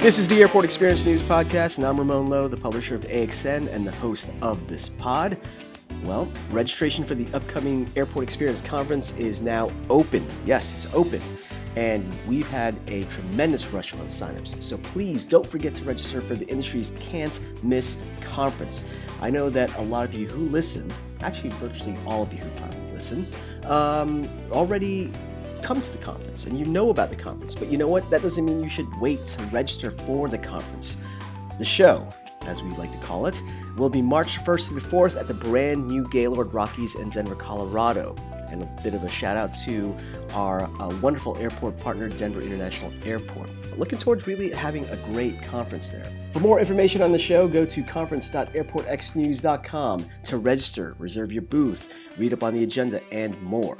This is the Airport Experience News Podcast, and I'm Ramon Lo, the publisher of AXN and the host of this pod. Well, registration for the upcoming Airport Experience Conference is now open. Yes, it's open. And we've had a tremendous rush on signups. So please don't forget to register for the industry's can't miss conference. I know that a lot of you who listen, actually, virtually all of you who probably listen, um, already come to the conference and you know about the conference. But you know what? That doesn't mean you should wait to register for the conference. The show, as we like to call it, will be March 1st to the 4th at the brand new Gaylord Rockies in Denver, Colorado. And a bit of a shout out to our uh, wonderful airport partner, Denver International Airport. Looking towards really having a great conference there. For more information on the show, go to conference.airportxnews.com to register, reserve your booth, read up on the agenda, and more.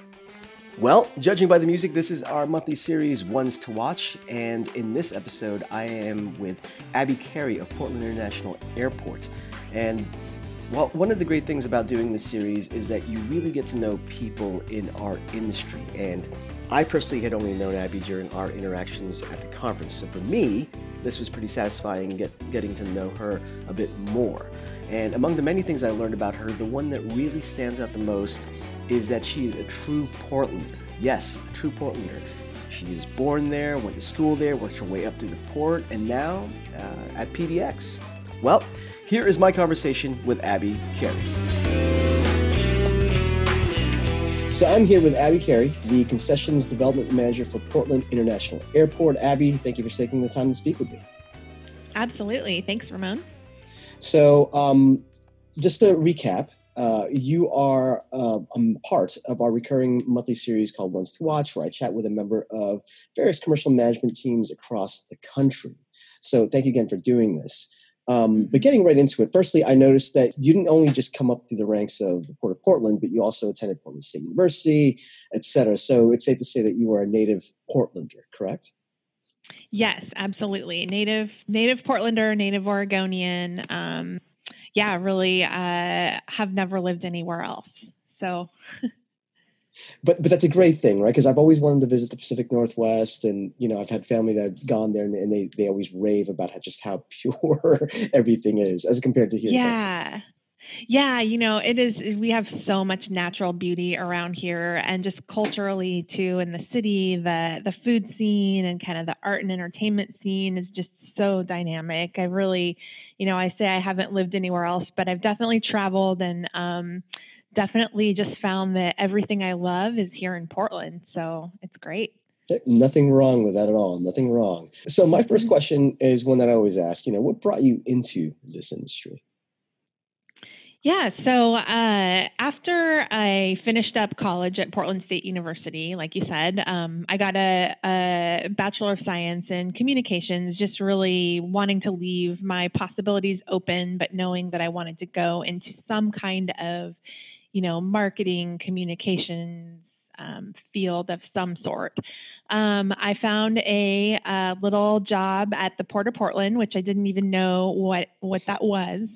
Well, judging by the music, this is our monthly series, Ones to Watch. And in this episode, I am with Abby Carey of Portland International Airport. And well, one of the great things about doing this series is that you really get to know people in our industry. And I personally had only known Abby during our interactions at the conference. So for me, this was pretty satisfying get, getting to know her a bit more. And among the many things I learned about her, the one that really stands out the most is that she is a true Portlander. Yes, a true Portlander. She is born there, went to school there, worked her way up through the port, and now uh, at PDX. Well, here is my conversation with Abby Carey. So I'm here with Abby Carey, the Concessions Development Manager for Portland International Airport. Abby, thank you for taking the time to speak with me. Absolutely. Thanks, Ramon. So, um, just to recap, uh, you are uh, a part of our recurring monthly series called Ones to Watch, where I chat with a member of various commercial management teams across the country. So thank you again for doing this. Um, but getting right into it, firstly, I noticed that you didn't only just come up through the ranks of the Port of Portland, but you also attended Portland State University, et cetera. So it's safe to say that you are a native Portlander, correct? Yes, absolutely. Native, native Portlander, native Oregonian. Um, yeah, really uh, have never lived anywhere else. So. but but that's a great thing, right? Because I've always wanted to visit the Pacific Northwest, and you know I've had family that have gone there, and, and they they always rave about how, just how pure everything is as compared to here. Yeah. Yeah, you know, it is. We have so much natural beauty around here, and just culturally too, in the city, the the food scene and kind of the art and entertainment scene is just so dynamic. I really, you know, I say I haven't lived anywhere else, but I've definitely traveled and um, definitely just found that everything I love is here in Portland. So it's great. Nothing wrong with that at all. Nothing wrong. So my first mm-hmm. question is one that I always ask. You know, what brought you into this industry? Yeah, so uh, Finished up college at Portland State University, like you said, um, I got a, a, Bachelor of Science in Communications, just really wanting to leave my possibilities open, but knowing that I wanted to go into some kind of, you know, marketing communications um, field of some sort. Um, I found a, a, little job at the Port of Portland, which I didn't even know what what that was.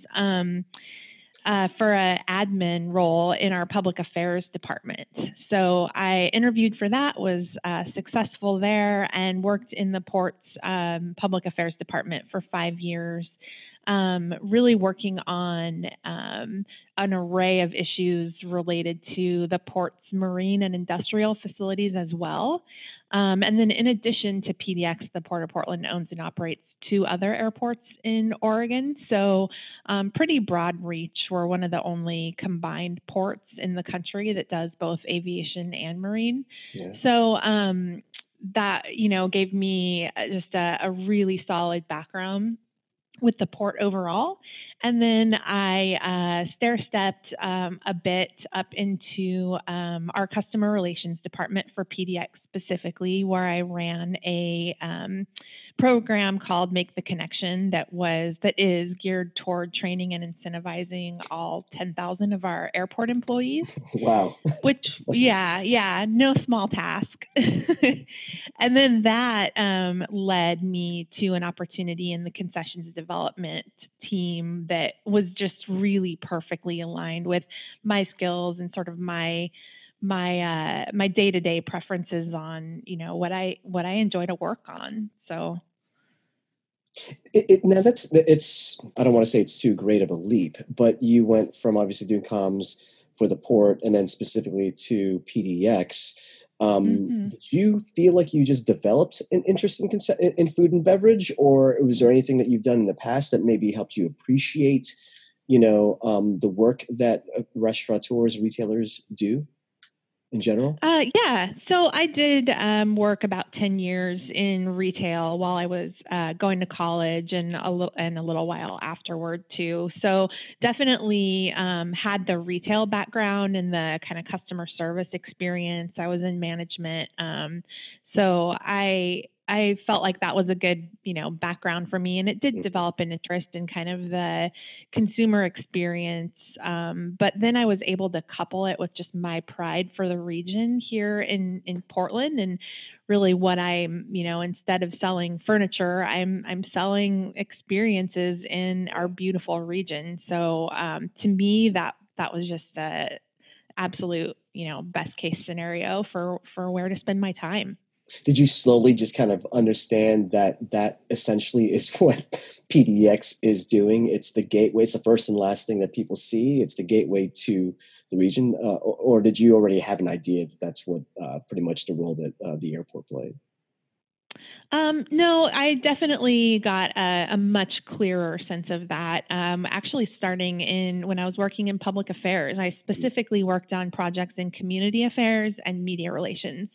Uh, for an admin role in our public affairs department. So I interviewed for that, was uh, successful there, and worked in the port's um, public affairs department for five years. Um, really working on um, an array of issues related to the port's marine and industrial facilities as well. Um, and then, in addition to PDX, the Port of Portland owns and operates two other airports in Oregon. So, um, pretty broad reach. We're one of the only combined ports in the country that does both aviation and marine. Yeah. So, um, that you know gave me uh, just a, a really solid background with the port overall. And then I uh, stair stepped um, a bit up into um, our customer relations department for PDX specifically, where I ran a um, program called Make the Connection that was that is geared toward training and incentivizing all 10,000 of our airport employees. Wow. Which yeah, yeah, no small task. and then that um, led me to an opportunity in the concessions development team that was just really perfectly aligned with my skills and sort of my my uh, my day to day preferences on you know what I what I enjoy to work on. So It, it, now that's it's. I don't want to say it's too great of a leap, but you went from obviously doing comms for the port and then specifically to PDX. Um, mm-hmm. Did you feel like you just developed an interest in, in food and beverage, or was there anything that you've done in the past that maybe helped you appreciate, you know, um, the work that uh, restaurateurs, retailers do? In general? Uh, yeah. So I did um, work about 10 years in retail while I was uh, going to college and a, little, and a little while afterward, too. So definitely um, had the retail background and the kind of customer service experience. I was in management. Um, so I I felt like that was a good, you know, background for me, and it did develop an interest in kind of the consumer experience. Um, but then I was able to couple it with just my pride for the region here in in Portland, and really what I'm, you know, instead of selling furniture, I'm I'm selling experiences in our beautiful region. So um, to me, that that was just a absolute, you know, best case scenario for for where to spend my time did you slowly just kind of understand that that essentially is what PDX is doing? It's the gateway. It's the first and last thing that people see. It's the gateway to the region, uh, or, or, did you already have an idea that that's what uh, pretty much the role that uh, the airport played? Um, no, I definitely got a, a, much clearer sense of that. Um, actually, starting in when I was working in public affairs, I specifically worked on projects in community affairs and media relations.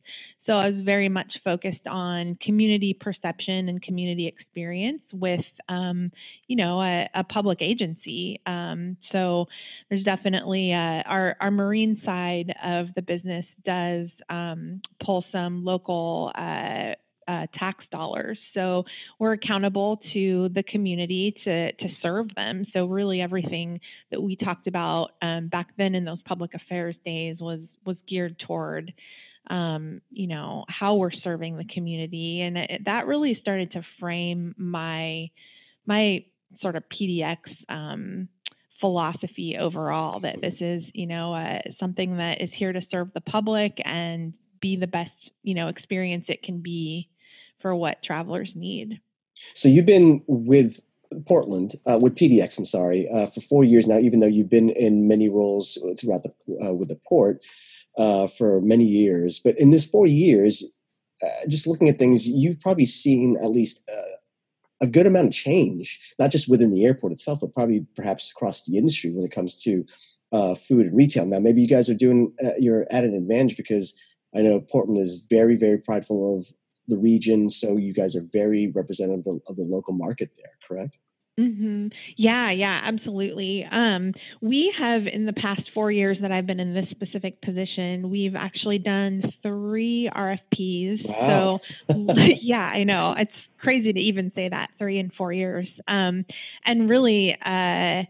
So I was very much focused on community perception and community experience with, um, you know, a, a public agency. Um, so there's definitely uh, our our marine side of the business does um, pull some local. Uh, uh, tax dollars. So we're accountable to the community to to serve them. So really, everything that we talked about um, back then in those public affairs days was was geared toward. Um, you know how we're serving the community, and it, that really started to frame my my sort of PDX um, philosophy overall. That this is you know uh, something that is here to serve the public and be the best you know experience it can be for what travelers need. So you've been with Portland uh, with PDX. I'm sorry uh, for four years now. Even though you've been in many roles throughout the uh, with the port uh, for many years, but in this four years, uh, just looking at things, you've probably seen at least uh, a good amount of change, not just within the airport itself, but probably perhaps across the industry when it comes to food and retail. Now, maybe you guys are doing you're at an advantage because I know Portland is very, very prideful of the region, so you guys are very representative of, of the local market there, correct? Mm-hmm. Yeah, yeah, absolutely. Um, we have, in the past four years that I've been in this specific position, we've actually done three RFPs. Wow. So, yeah, I know it's crazy to even say that three in four years. Um, and really, uh,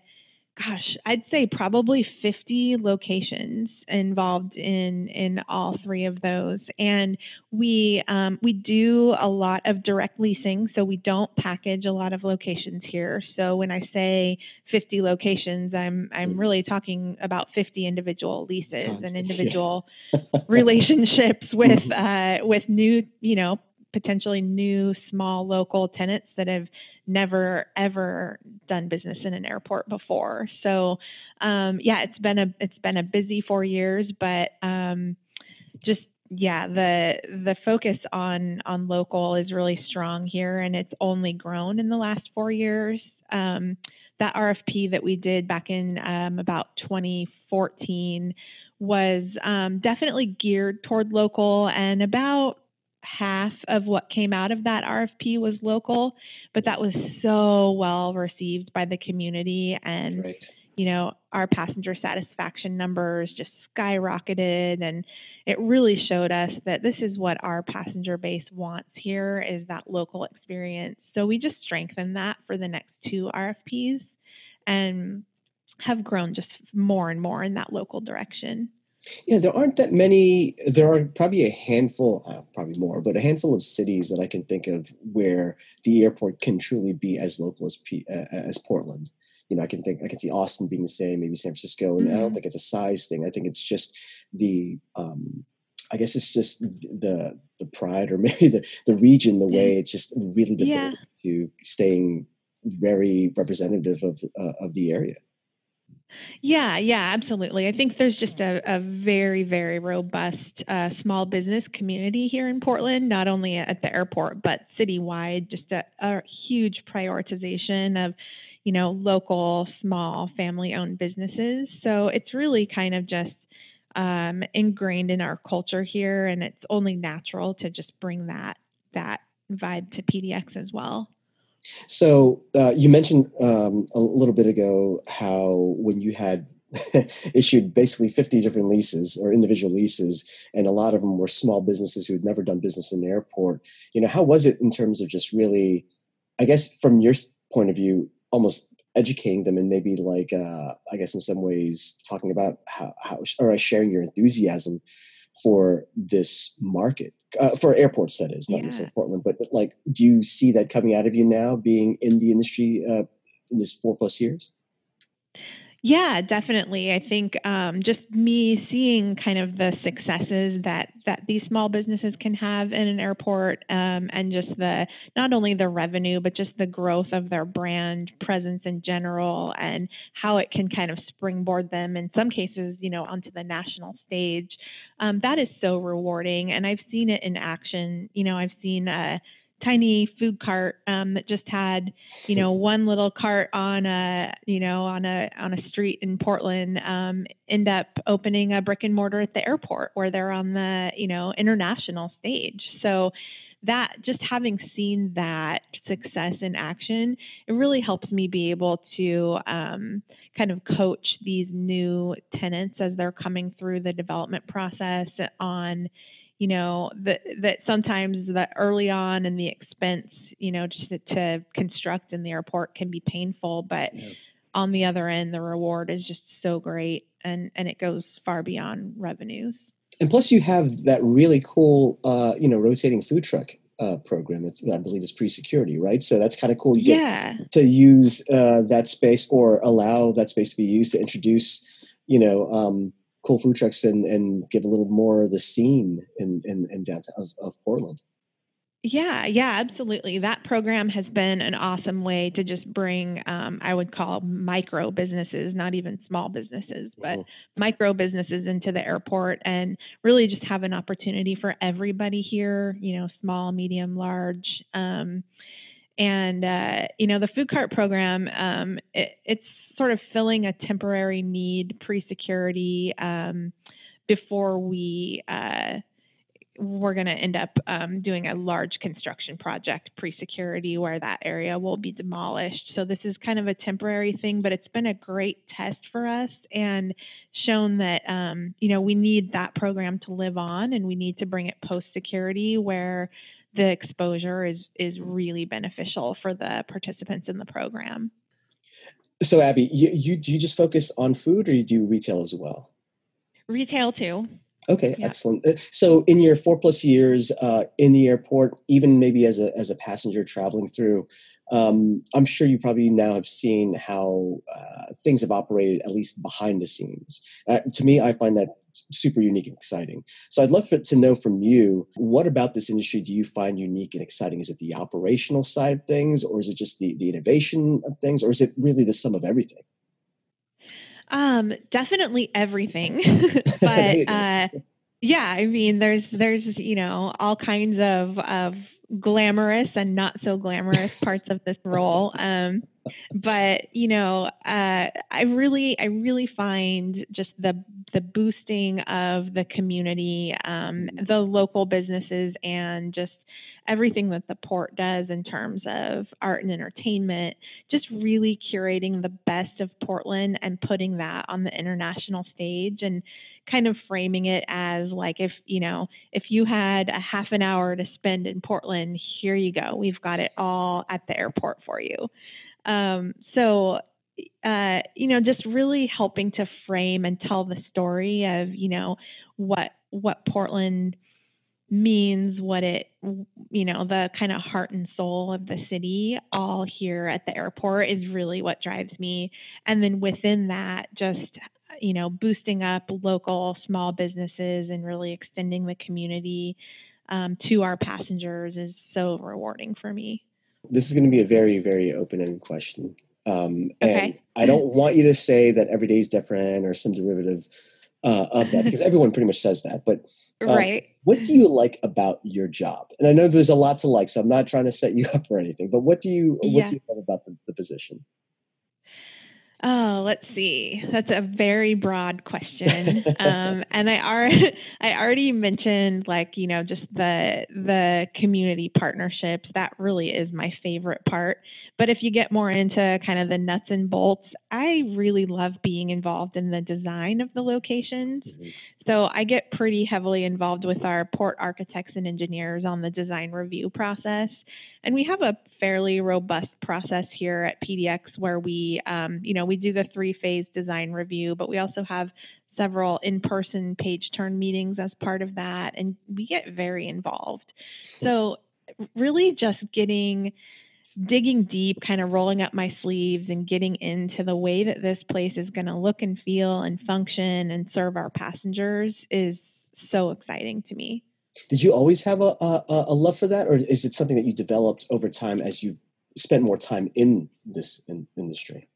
gosh, I'd say probably 50 locations involved in in all three of those. And we um, we do a lot of direct leasing, so we don't package a lot of locations here. So when I say 50 locations, I'm I'm mm. really talking about 50 individual leases and individual relationships with mm-hmm. uh, with new you know potentially new small local tenants that have never ever done business in an airport before. So um, yeah, it's been a it's been a busy four years, but um, just yeah, the the focus on on local is really strong here, and it's only grown in the last four years. Um, that RFP that we did back in um, about 2014 was um, definitely geared toward local, and about half of what came out of that RFP was local, but that was so well received by the community and you know our passenger satisfaction numbers just skyrocketed and it really showed us that this is what our passenger base wants here is that local experience. So we just strengthened that for the next two RFPs and have grown just more and more in that local direction. Yeah, there aren't that many. There are probably a handful, uh, probably more, but a handful of cities that I can think of where the airport can truly be as local as P, uh, as Portland. You know, I can think I can see Austin being the same, maybe San Francisco, and mm-hmm. I don't mm-hmm. think it's a size thing. I think it's just the um, I guess it's just the the pride or maybe the the region, the way it's just really devoted yeah. to staying very representative of uh, of the area. Yeah, yeah, absolutely. I think there's just a, a very, very robust uh, small business community here in Portland, not only at the airport, but citywide, just a, a huge prioritization of, you know, local, small, family owned businesses. So it's really kind of just um, ingrained in our culture here, and it's only natural to just bring that that vibe to PDX as well. So uh, you mentioned um, a little bit ago how when you had issued basically 50 different leases or individual leases and a lot of them were small businesses who had never done business in the airport you know how was it in terms of just really i guess from your point of view almost educating them and maybe like uh, i guess in some ways talking about how, how or sharing your enthusiasm for this market uh, for airports that is not yeah. necessarily portland but like do you see that coming out of you now being in the industry uh, in this four plus years yeah, definitely. I think um, just me seeing kind of the successes that that these small businesses can have in an airport, um, and just the not only the revenue but just the growth of their brand presence in general, and how it can kind of springboard them in some cases, you know, onto the national stage. Um, that is so rewarding, and I've seen it in action. You know, I've seen. Uh, tiny food cart um, that just had you know one little cart on a you know on a on a street in Portland um, end up opening a brick and mortar at the airport where they're on the you know international stage. So that just having seen that success in action it really helps me be able to um, kind of coach these new tenants as they're coming through the development process on you know that that sometimes that early on and the expense you know just to, to construct in the airport can be painful but yeah. on the other end the reward is just so great and and it goes far beyond revenues and plus you have that really cool uh, you know rotating food truck uh, program that's I believe is pre-security, right? So that's kind of cool. You get yeah. to use uh, that space or allow that space to be used to introduce, you know, um, cool food trucks and, and give a little more of the scene in, in, in downtown of, of Portland. Yeah, yeah, absolutely. That program has been an awesome way to just bring, um, I would call micro businesses, not even small businesses, but mm-hmm. micro businesses into the airport and really just have an opportunity for everybody here, you know, small, medium, large. Um, and, uh, you know, the food cart program, um, it, it's sort of filling a temporary need pre-security um, before we uh, we're going to end up um, doing a large construction project pre-security where that area will be demolished. So this is kind of a temporary thing, but it's been a great test for us and shown that um, you know we need that program to live on, and we need to bring it post-security where the exposure is is really beneficial for the participants in the program. So, Abby, you, you do you just focus on food, or you do retail as well? Retail too. Okay, yeah. excellent. Uh, so, in your four plus years uh, in the airport, even maybe as a as a passenger traveling through, um, I'm sure you probably now have seen how uh, things have operated, at least behind the scenes. Uh, to me, I find that super unique and exciting. So I'd love for, to know from you, what about this industry do you find unique and exciting? Is it the operational side of things, or is it just the, the innovation of things, or is it really the sum of everything? Um, definitely everything. but uh, yeah, I mean, there's there's you know all kinds of of glamorous and not so glamorous parts of this role. Um, but you know, uh, I really, I really find just the the boosting of the community, um, the local businesses, and just everything that the port does in terms of art and entertainment, just really curating the best of Portland and putting that on the international stage and kind of framing it as like if, you know, if you had a half an hour to spend in Portland, here you go. We've got it all at the airport for you. Um, so uh, you know, just really helping to frame and tell the story of, you know, what what Portland means what it you know the kind of heart and soul of the city all here at the airport is really what drives me. And then within that just you know boosting up local small businesses and really extending the community um, to our passengers is so rewarding for me. This is going to be a very very open-ended question. Um, and okay. i don't want you to say that every day is different or some derivative uh, of that because everyone pretty much says that but um, right. What do you like about your job? And I know there's a lot to like, so I'm not trying to set you up or anything. But what do you what do you love about the, the position? Oh, let's see. That's a very broad question. um, and I already, I already mentioned like, you know, just the the community partnerships. That really is my favorite part. But if you get more into kind of the nuts and bolts, I really love being involved in the design of the locations. Mm-hmm. So I get pretty heavily involved with our port architects and engineers on the design review process. And we have a fairly robust process here at PDX where we, um, you know, we do the three phase design review, but we also have several in person page turn meetings as part of that. And we get very involved. So, really just getting digging deep, kind of rolling up my sleeves and getting into the way that this place is going to look and feel and function and serve our passengers is so exciting to me. Did you always have a, a, a love for that, or is it something that you developed over time as you spent more time in this in, industry?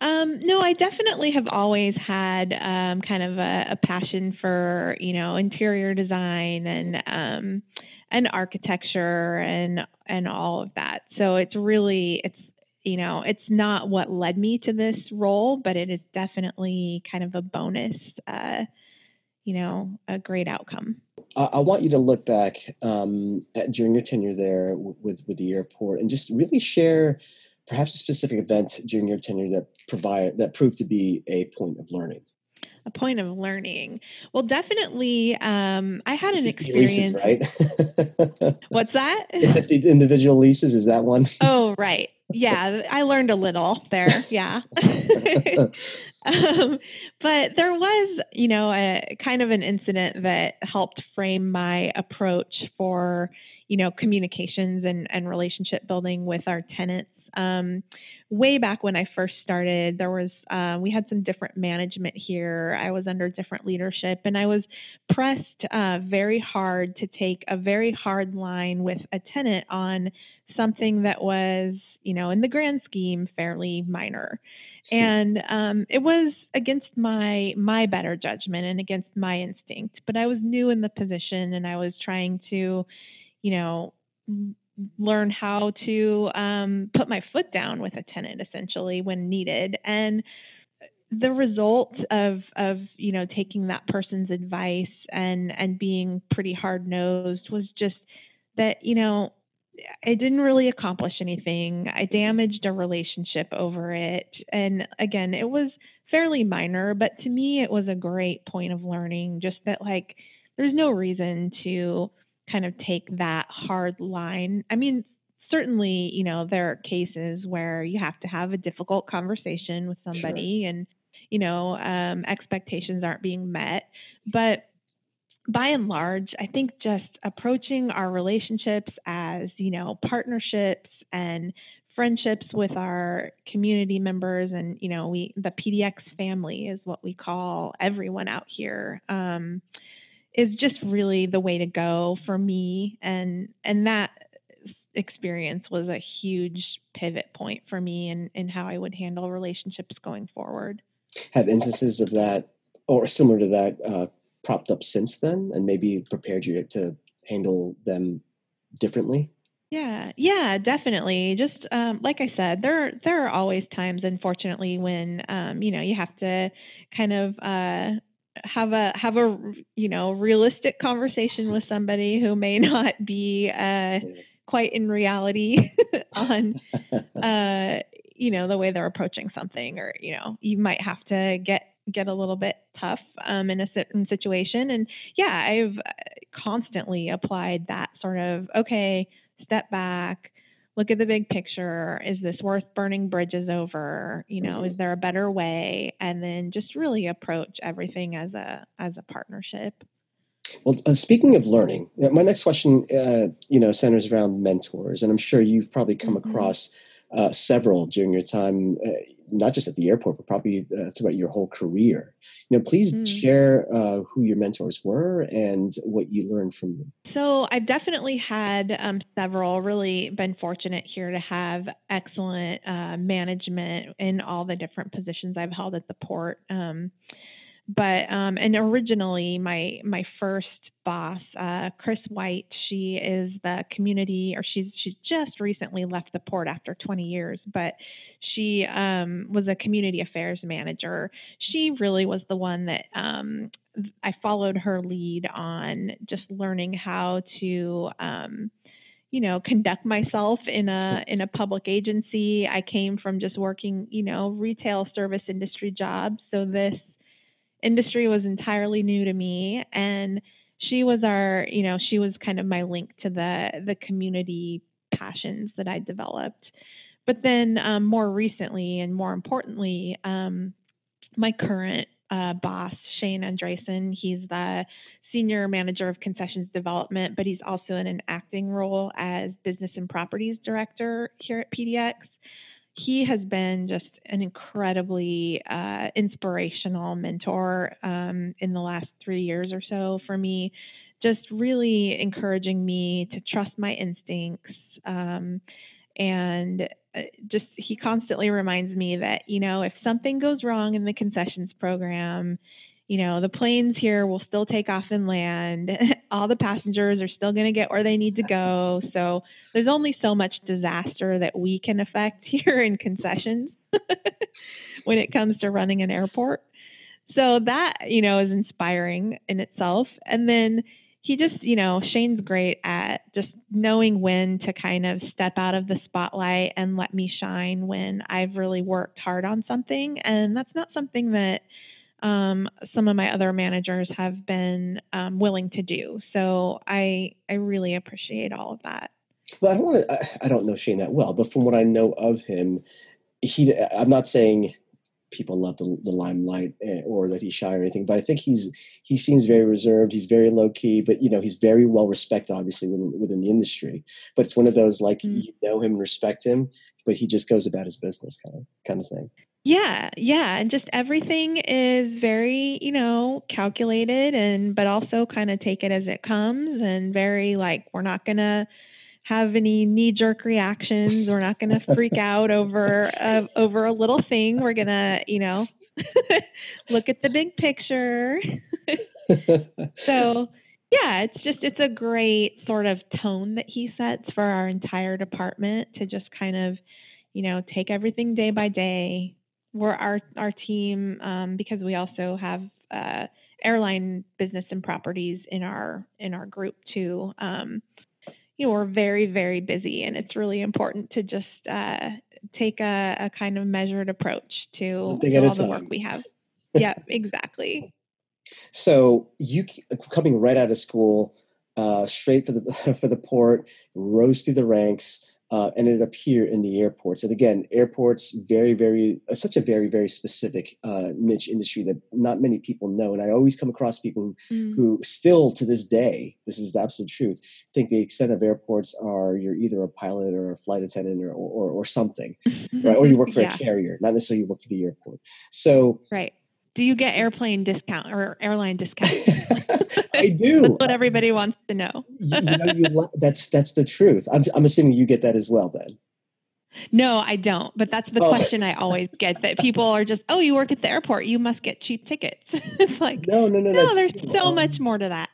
Um, no, I definitely have always had um, kind of a, a, passion for you know interior design and um, and architecture and and all of that. So it's really it's you know it's not what led me to this role, but it is definitely kind of a bonus. Uh, you know, a great outcome. I want you to look back um, at, during your tenure there with with the airport and just really share perhaps a specific event during your tenure that provide that proved to be a point of learning a point of learning. Well, definitely, um, I had an experience. Leases, right? What's that? Fifty individual leases is that one? oh, right. Yeah, I learned a little there. Yeah. um, but there was, you know, a kind of an incident that helped frame my approach for, you know, communications and, and relationship building with our tenants. Um, way back when I first started, there was uh, we had some different management here. I was under different leadership, and I was pressed uh, very hard to take a very hard line with a tenant on something that was, you know, in the grand scheme, fairly minor. And um, it was against my my better judgment and against my instinct. But I was new in the position, and I was trying to, you know, learn how to um, put my foot down with a tenant essentially when needed and the result of of you know taking that person's advice and and being pretty hard nosed was just that you know I didn't really accomplish anything. I damaged a relationship over it. And again, it was fairly minor, but to me, it was a great point of learning just that, like, there's no reason to kind of take that hard line. I mean, certainly, you know, there are cases where you have to have a difficult conversation with somebody sure. and, you know, um, expectations aren't being met. But by and large, I think just approaching our relationships as, you know, partnerships and friendships with our community members and, you know, we, the PDX family is what we call everyone out here. Um, is just really the way to go for me and and that experience was a huge pivot point for me in, in how I would handle relationships going forward. Have instances of that or similar to that uh, propped up since then and maybe prepared you to handle them differently? Yeah, yeah, definitely. Just um, like I said, there there are always times, unfortunately, when um, you know you have to kind of uh, have a have a you know realistic conversation with somebody who may not be uh, quite in reality on uh, you know the way they're approaching something or you know you might have to get get a little bit tough um, in a certain situation and yeah i've uh, constantly applied that sort of okay step back look at the big picture. Is this worth burning bridges over? You know, mm-hmm. is there a better way? And then just really approach everything as a as a partnership. Well, uh, speaking of learning, my next question, uh, you know, centers around mentors, and I'm sure you've probably come mm-hmm. across uh, several during your time, uh, not just at the airport, but probably uh, throughout your whole career. You know, please mm. share uh, who your mentors were and what you learned from them. So I've definitely had um, several. Really been fortunate here to have excellent uh, management in all the different positions I've held at the port. Um, but um, and originally my my first boss, uh, Chris White, she is the community, or she's she's just recently left the port after 20 years, but she um, was a community affairs manager. She really was the one that um, I followed her lead on just learning how to. Um, you know conduct myself in a in a public agency i came from just working you know retail service industry jobs so this industry was entirely new to me and she was our you know she was kind of my link to the the community passions that i developed. But then um, more recently and more importantly um, my current uh, boss shane andresen he's the senior manager of concessions development but he's also in an acting role as business and properties director here at pdx he has been just an incredibly uh, inspirational mentor um, in the last three years or so for me, just really encouraging me to trust my instincts. Um, and uh, just he constantly reminds me that, you know, if something goes wrong in the concessions program, you know, the planes here will still take off and land. All the passengers are still going to get where they need to go. So there's only so much disaster that we can affect here in concessions when it comes to running an airport. So that, you know, is inspiring in itself. And then he just, you know, Shane's great at just knowing when to kind of step out of the spotlight and let me shine when I've really worked hard on something. And that's not something that, um, some of my other managers have been um, willing to do. So I I really appreciate all of that. Well, I don't want to. I don't know Shane that well, but from what I know of him, he. I'm not saying people love the, the limelight eh, or that he's shy or anything, but I think he's he seems very reserved. He's very low key, but you know he's very well respected, obviously within within the industry. But it's one of those like mm. you know him and respect him, but he just goes about his business kind of kind of thing. Yeah, yeah, and just everything is very, you know, calculated and but also kind of take it as it comes and very like we're not going to have any knee jerk reactions. We're not going to freak out over uh, over a little thing. We're going to, you know, look at the big picture. so, yeah, it's just it's a great sort of tone that he sets for our entire department to just kind of, you know, take everything day by day, we're our our team um, because we also have uh, airline business and properties in our in our group too. Um, you know, we're very very busy, and it's really important to just uh, take a, a, kind of measured approach to, all the work we have. yeah, exactly. So you coming right out of school, uh, straight for the for the port, rose through the ranks uh, ended up here in the airports. And again, airports very, very uh, such a very, very specific uh, niche industry that not many people know. And I always come across people who, mm. who still to this day, this is the absolute truth, think the extent of airports are you're either a pilot or a flight attendant or or, or something, right? Or you work for yeah. a carrier, not necessarily you work for the airport. So right do you get airplane discount or airline discount? I do. that's what everybody wants to know. you, you know, you that's that's the truth. I'm, I'm assuming you get that as well, then. No, I don't. But that's the oh. question I always get. That people are just, oh, you work at the airport, you must get cheap tickets. it's like, no, no, no. No, there's so um, much more to that.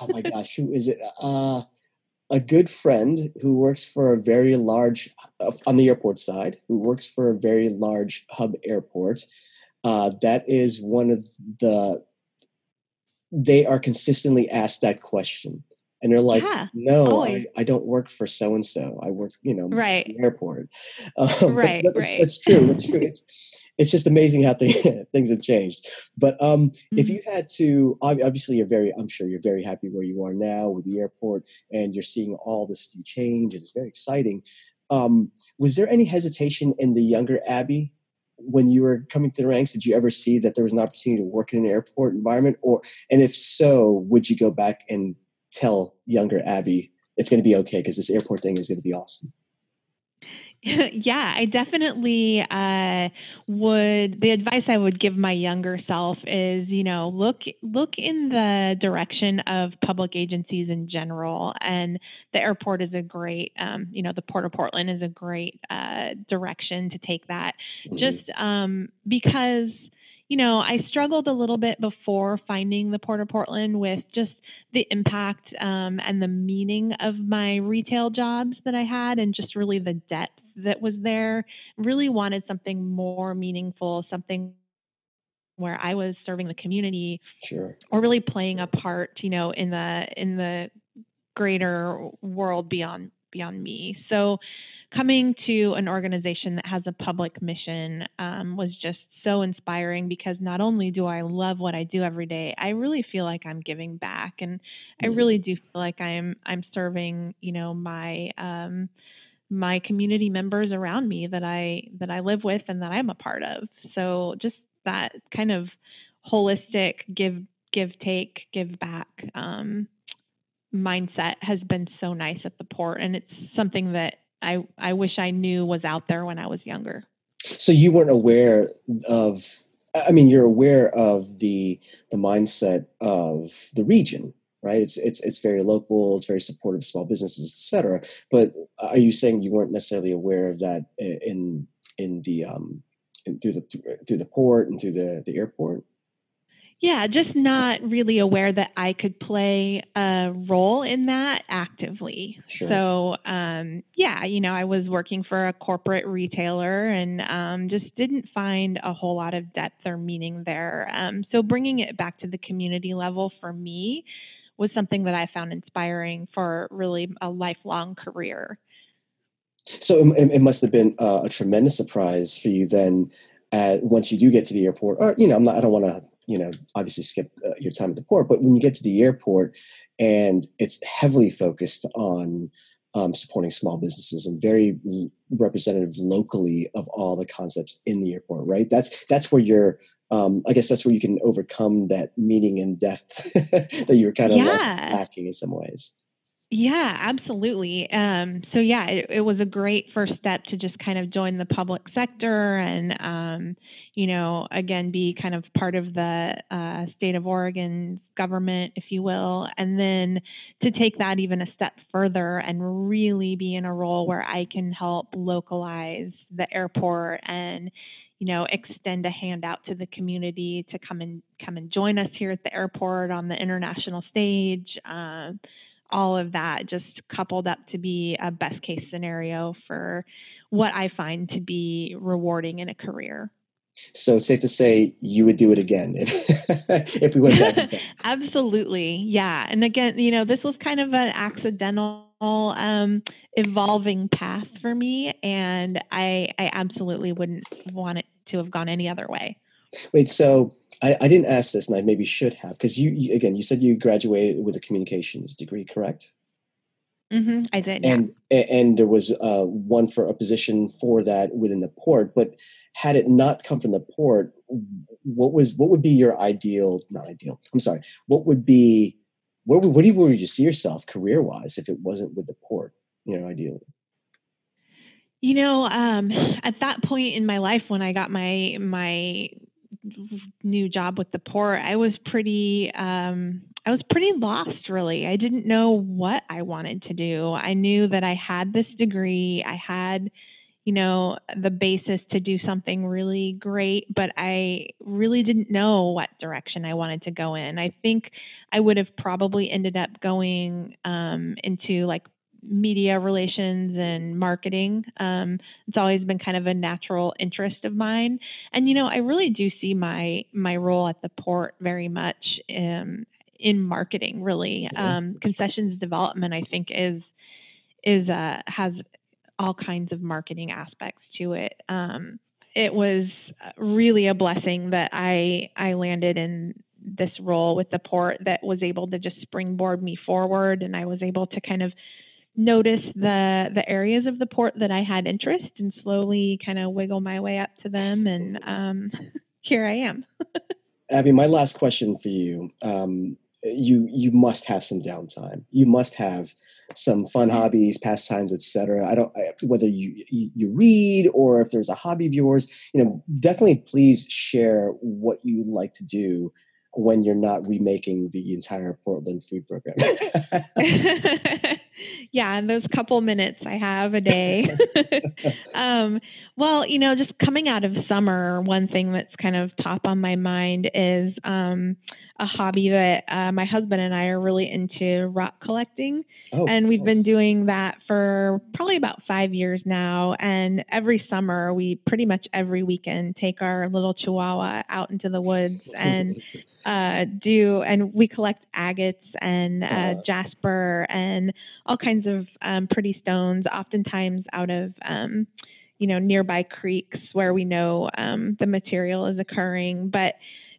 oh my gosh, who is it? Uh, a good friend who works for a very large uh, on the airport side, who works for a very large hub airport uh, that is one of the they are consistently asked that question. And they're like yeah, no I, I, don't work for so and so i work you know right. airport. Um, right, but, but right. That's, true that's true. It's it's just amazing how things, things have changed. But um, mm-hmm. if you had to obviously you're very i'm sure you're very happy where you are now with the airport and you're seeing all this new change and it's very exciting. Um, was there any hesitation in the younger abby when you were coming to the ranks, did you ever see that there was an opportunity to work in an airport environment? Or, and if so, would you go back and tell younger Abby it's going to be okay because this airport thing is going to be awesome? yeah, I definitely uh, would. The advice I would give my younger self is, you know, look look in the direction of public agencies in general, and the airport is a great, um, you know, the Port of Portland is a great uh, direction to take that, mm-hmm. just um, because you know, I struggled a little bit before finding the Port of Portland with just the impact um, and the meaning of my retail jobs that I had, and just really the depth that was there. Really wanted something more meaningful, something where I was serving the community, sure, or really playing a part, you know, in the in the greater world beyond beyond me. So coming to an organization that has a public mission um, was just so inspiring because not only do I love what I do every day, I really feel like I'm giving back, and I mm-hmm. really do feel like I'm I'm serving, you know, my um, my community members around me that I that I live with and that I'm a part of. So just that kind of holistic give give take give back um, mindset has been so nice at the port, and it's something that I I wish I knew was out there when I was younger. So you weren't aware of. I mean, you're aware of the the mindset of the region, right? It's it's it's very local. It's very supportive of small businesses, etc. But are you saying you weren't necessarily aware of that in in the um in, through the through the port and through the the airport? Yeah, just not really aware that I could play a role in that actively. Sure. So, um, yeah, you know, I was working for a corporate retailer and um, just didn't find a whole lot of depth or meaning there. Um, so, bringing it back to the community level for me was something that I found inspiring for really a lifelong career. So, it, it must have been uh, a tremendous surprise for you then. Once you do get to the airport, or you know, I'm not, I don't want to you know, obviously skip uh, your time at the port, but when you get to the airport and it's heavily focused on um, supporting small businesses and very representative locally of all the concepts in the airport, right? That's that's where you're. Um, I guess that's where you can overcome that meaning and depth that you were kind of yeah. lacking in some ways. Yeah, absolutely. Um, so yeah, it, it, was a great first step to just kind of join the public sector and, um, you know, again, be kind of part of the uh, state of Oregon's government, if you will, and then to take that even a step further and really be in a role where I can help localize the airport and, you know, extend a hand out to the community to come and come and join us here at the airport on the international stage. Uh, all of that just coupled up to be a best case scenario for what I find to be rewarding in a career. So it's safe to say you would do it again if, if we went back in time. Absolutely. Yeah. And again, you know, this was kind of an accidental um, evolving path for me. And I, I absolutely wouldn't want it to have gone any other way. Wait, so I, I didn't ask this, and I maybe should have, because you, you, again, you said you graduated with a communications degree, correct? Mm-hmm, I did. And yeah. and there was uh, one for a position for that within the port, but had it not come from the port, what was what would be your ideal? Not ideal. I'm sorry. What would be where would, where, do you, where would you see yourself career wise if it wasn't with the port? You know, ideally. You know, um, at that point in my life when I got my my new job with the port, I was pretty um, I was pretty lost really. I didn't know what I wanted to do. I knew that I had this degree. I had you know the basis to do something really great but i really didn't know what direction i wanted to go in i think i would have probably ended up going um, into like media relations and marketing. Um, it's always been kind of a natural interest of mine, and you know, I really do see my my role at the port very much um, in marketing. Really, um, concessions development, I think, is is uh, has all kinds of marketing aspects to it. Um, it was really a blessing that I I landed in this role with the port that was able to just springboard me forward, and I was able to kind of notice the the areas of the port that I had interest and slowly kind of wiggle my way up to them. And um, here I am. Abby, my last question for you. Um, you you must have some downtime. You must have some fun hobbies, pastimes, etc. I don't whether you, you, you read or if there's a hobby of yours. You know, definitely please share what you like to do when you're not remaking the entire Portland food program. yeah, in those couple minutes I have a day. um, well, you know, just coming out of summer, one thing that's kind of top on my mind is um, a hobby that uh, my husband and I are really into rock collecting. Oh, and we've nice. been doing that for probably about five years now. And every summer, we pretty much every weekend take our little chihuahua out into the woods and uh, do, and we collect agates and uh, uh-huh. jasper and all kinds of um, pretty stones, oftentimes out of. Um, you know, nearby creeks where we know um, the material is occurring. But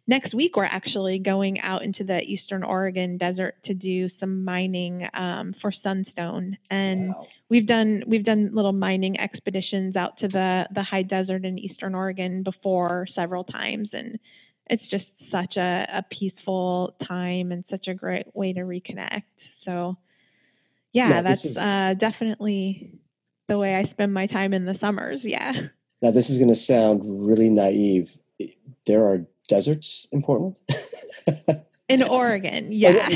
next week, we're actually going out into the Eastern Oregon desert to do some mining um, for sunstone, and wow. we've done we've done little mining expeditions out to the the high desert in Eastern Oregon before several times, and it's just such a, a peaceful time and such a great way to reconnect. So, yeah, that's is- uh, definitely the way I spend my time in the summers. Yeah. Now, this is going to sound really naive. There are deserts in Portland. in Oregon, oh, yeah.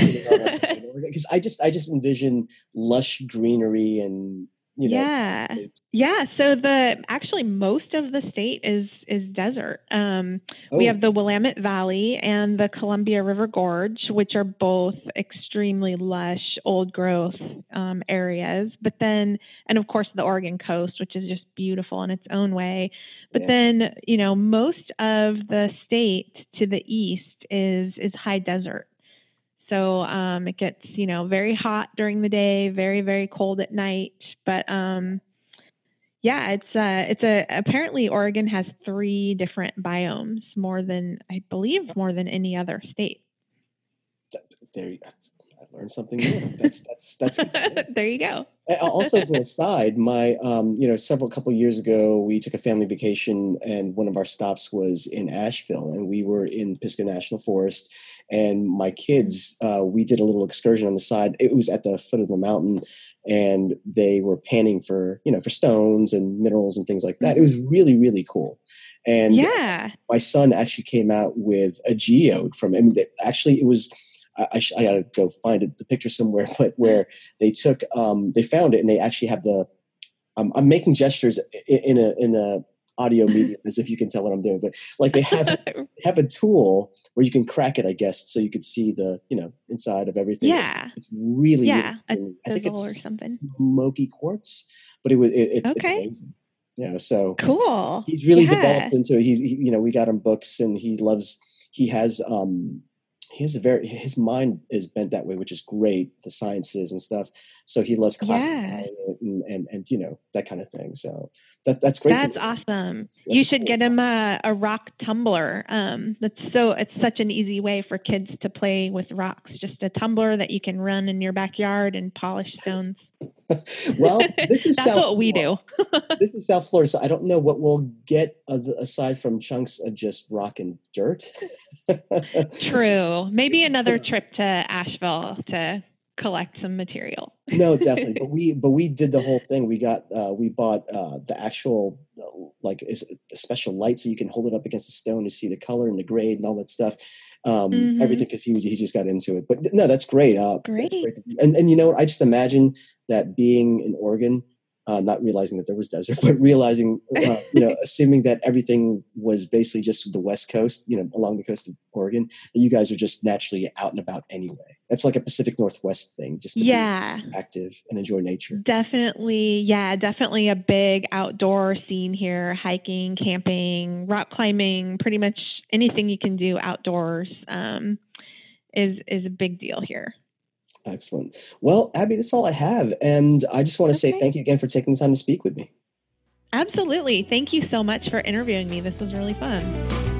Because I just I just envision lush greenery and you know yeah. yeah so the actually most of the state is is desert. Um, oh. we have the willamette valley and the columbia river gorge which are both extremely lush old growth um, areas. But then and of course the oregon coast which is just beautiful in its own way. But yes. then you know most of the state to the east is is high desert so um, it gets, you know, very hot during the day, very very cold at night. But um, yeah, it's uh, it's a apparently Oregon has three different biomes, more than I believe more than any other state. There, I learned something new. That's that's that's. there you go. also, as an aside, my um, you know, several couple years ago, we took a family vacation, and one of our stops was in Asheville, and we were in Pisgah National Forest, and my kids, uh, we did a little excursion on the side. It was at the foot of the mountain, and they were panning for you know for stones and minerals and things like that. It was mm-hmm. really really cool. And yeah, my son actually came out with a geode from. I mean, actually, it was I, I, I gotta go find it, the picture somewhere, but where they took, um, they found it and they actually have the, um, I'm making gestures in a, in a audio medium as if you can tell what I'm doing, but like they have, have a tool where you can crack it, I guess, so you could see the, you know, inside of everything. Yeah. It's really, yeah. Really, I think it's or something. smoky quartz, but it was, it, it's, okay. it's amazing. Yeah. So cool. He's really yeah. developed into, he's, he, you know, we got him books and he loves, he has, um, he has a very his mind is bent that way, which is great. The sciences and stuff. So he loves classifying yeah. And, and you know that kind of thing. So that that's great. That's awesome. That's you should cool. get him a, a rock tumbler. Um, that's so it's such an easy way for kids to play with rocks. Just a tumbler that you can run in your backyard and polish stones. well, this is that's South what we do. this is South Florida, so I don't know what we'll get aside from chunks of just rock and dirt. True. Maybe another trip to Asheville to collect some material. no, definitely. But we but we did the whole thing. We got uh, we bought uh, the actual uh, like is a special light so you can hold it up against the stone to see the color and the grade and all that stuff. Um, mm-hmm. Everything because he he just got into it. But no, that's great. Uh, great. That's great. And and you know what? I just imagine that being in Oregon uh, not realizing that there was desert, but realizing, uh, you know, assuming that everything was basically just the West Coast, you know, along the coast of Oregon, that you guys are just naturally out and about anyway. That's like a Pacific Northwest thing, just to yeah. be active and enjoy nature. Definitely, yeah, definitely a big outdoor scene here: hiking, camping, rock climbing, pretty much anything you can do outdoors um, is is a big deal here. Excellent. Well, Abby, that's all I have. And I just want to okay. say thank you again for taking the time to speak with me. Absolutely. Thank you so much for interviewing me. This was really fun.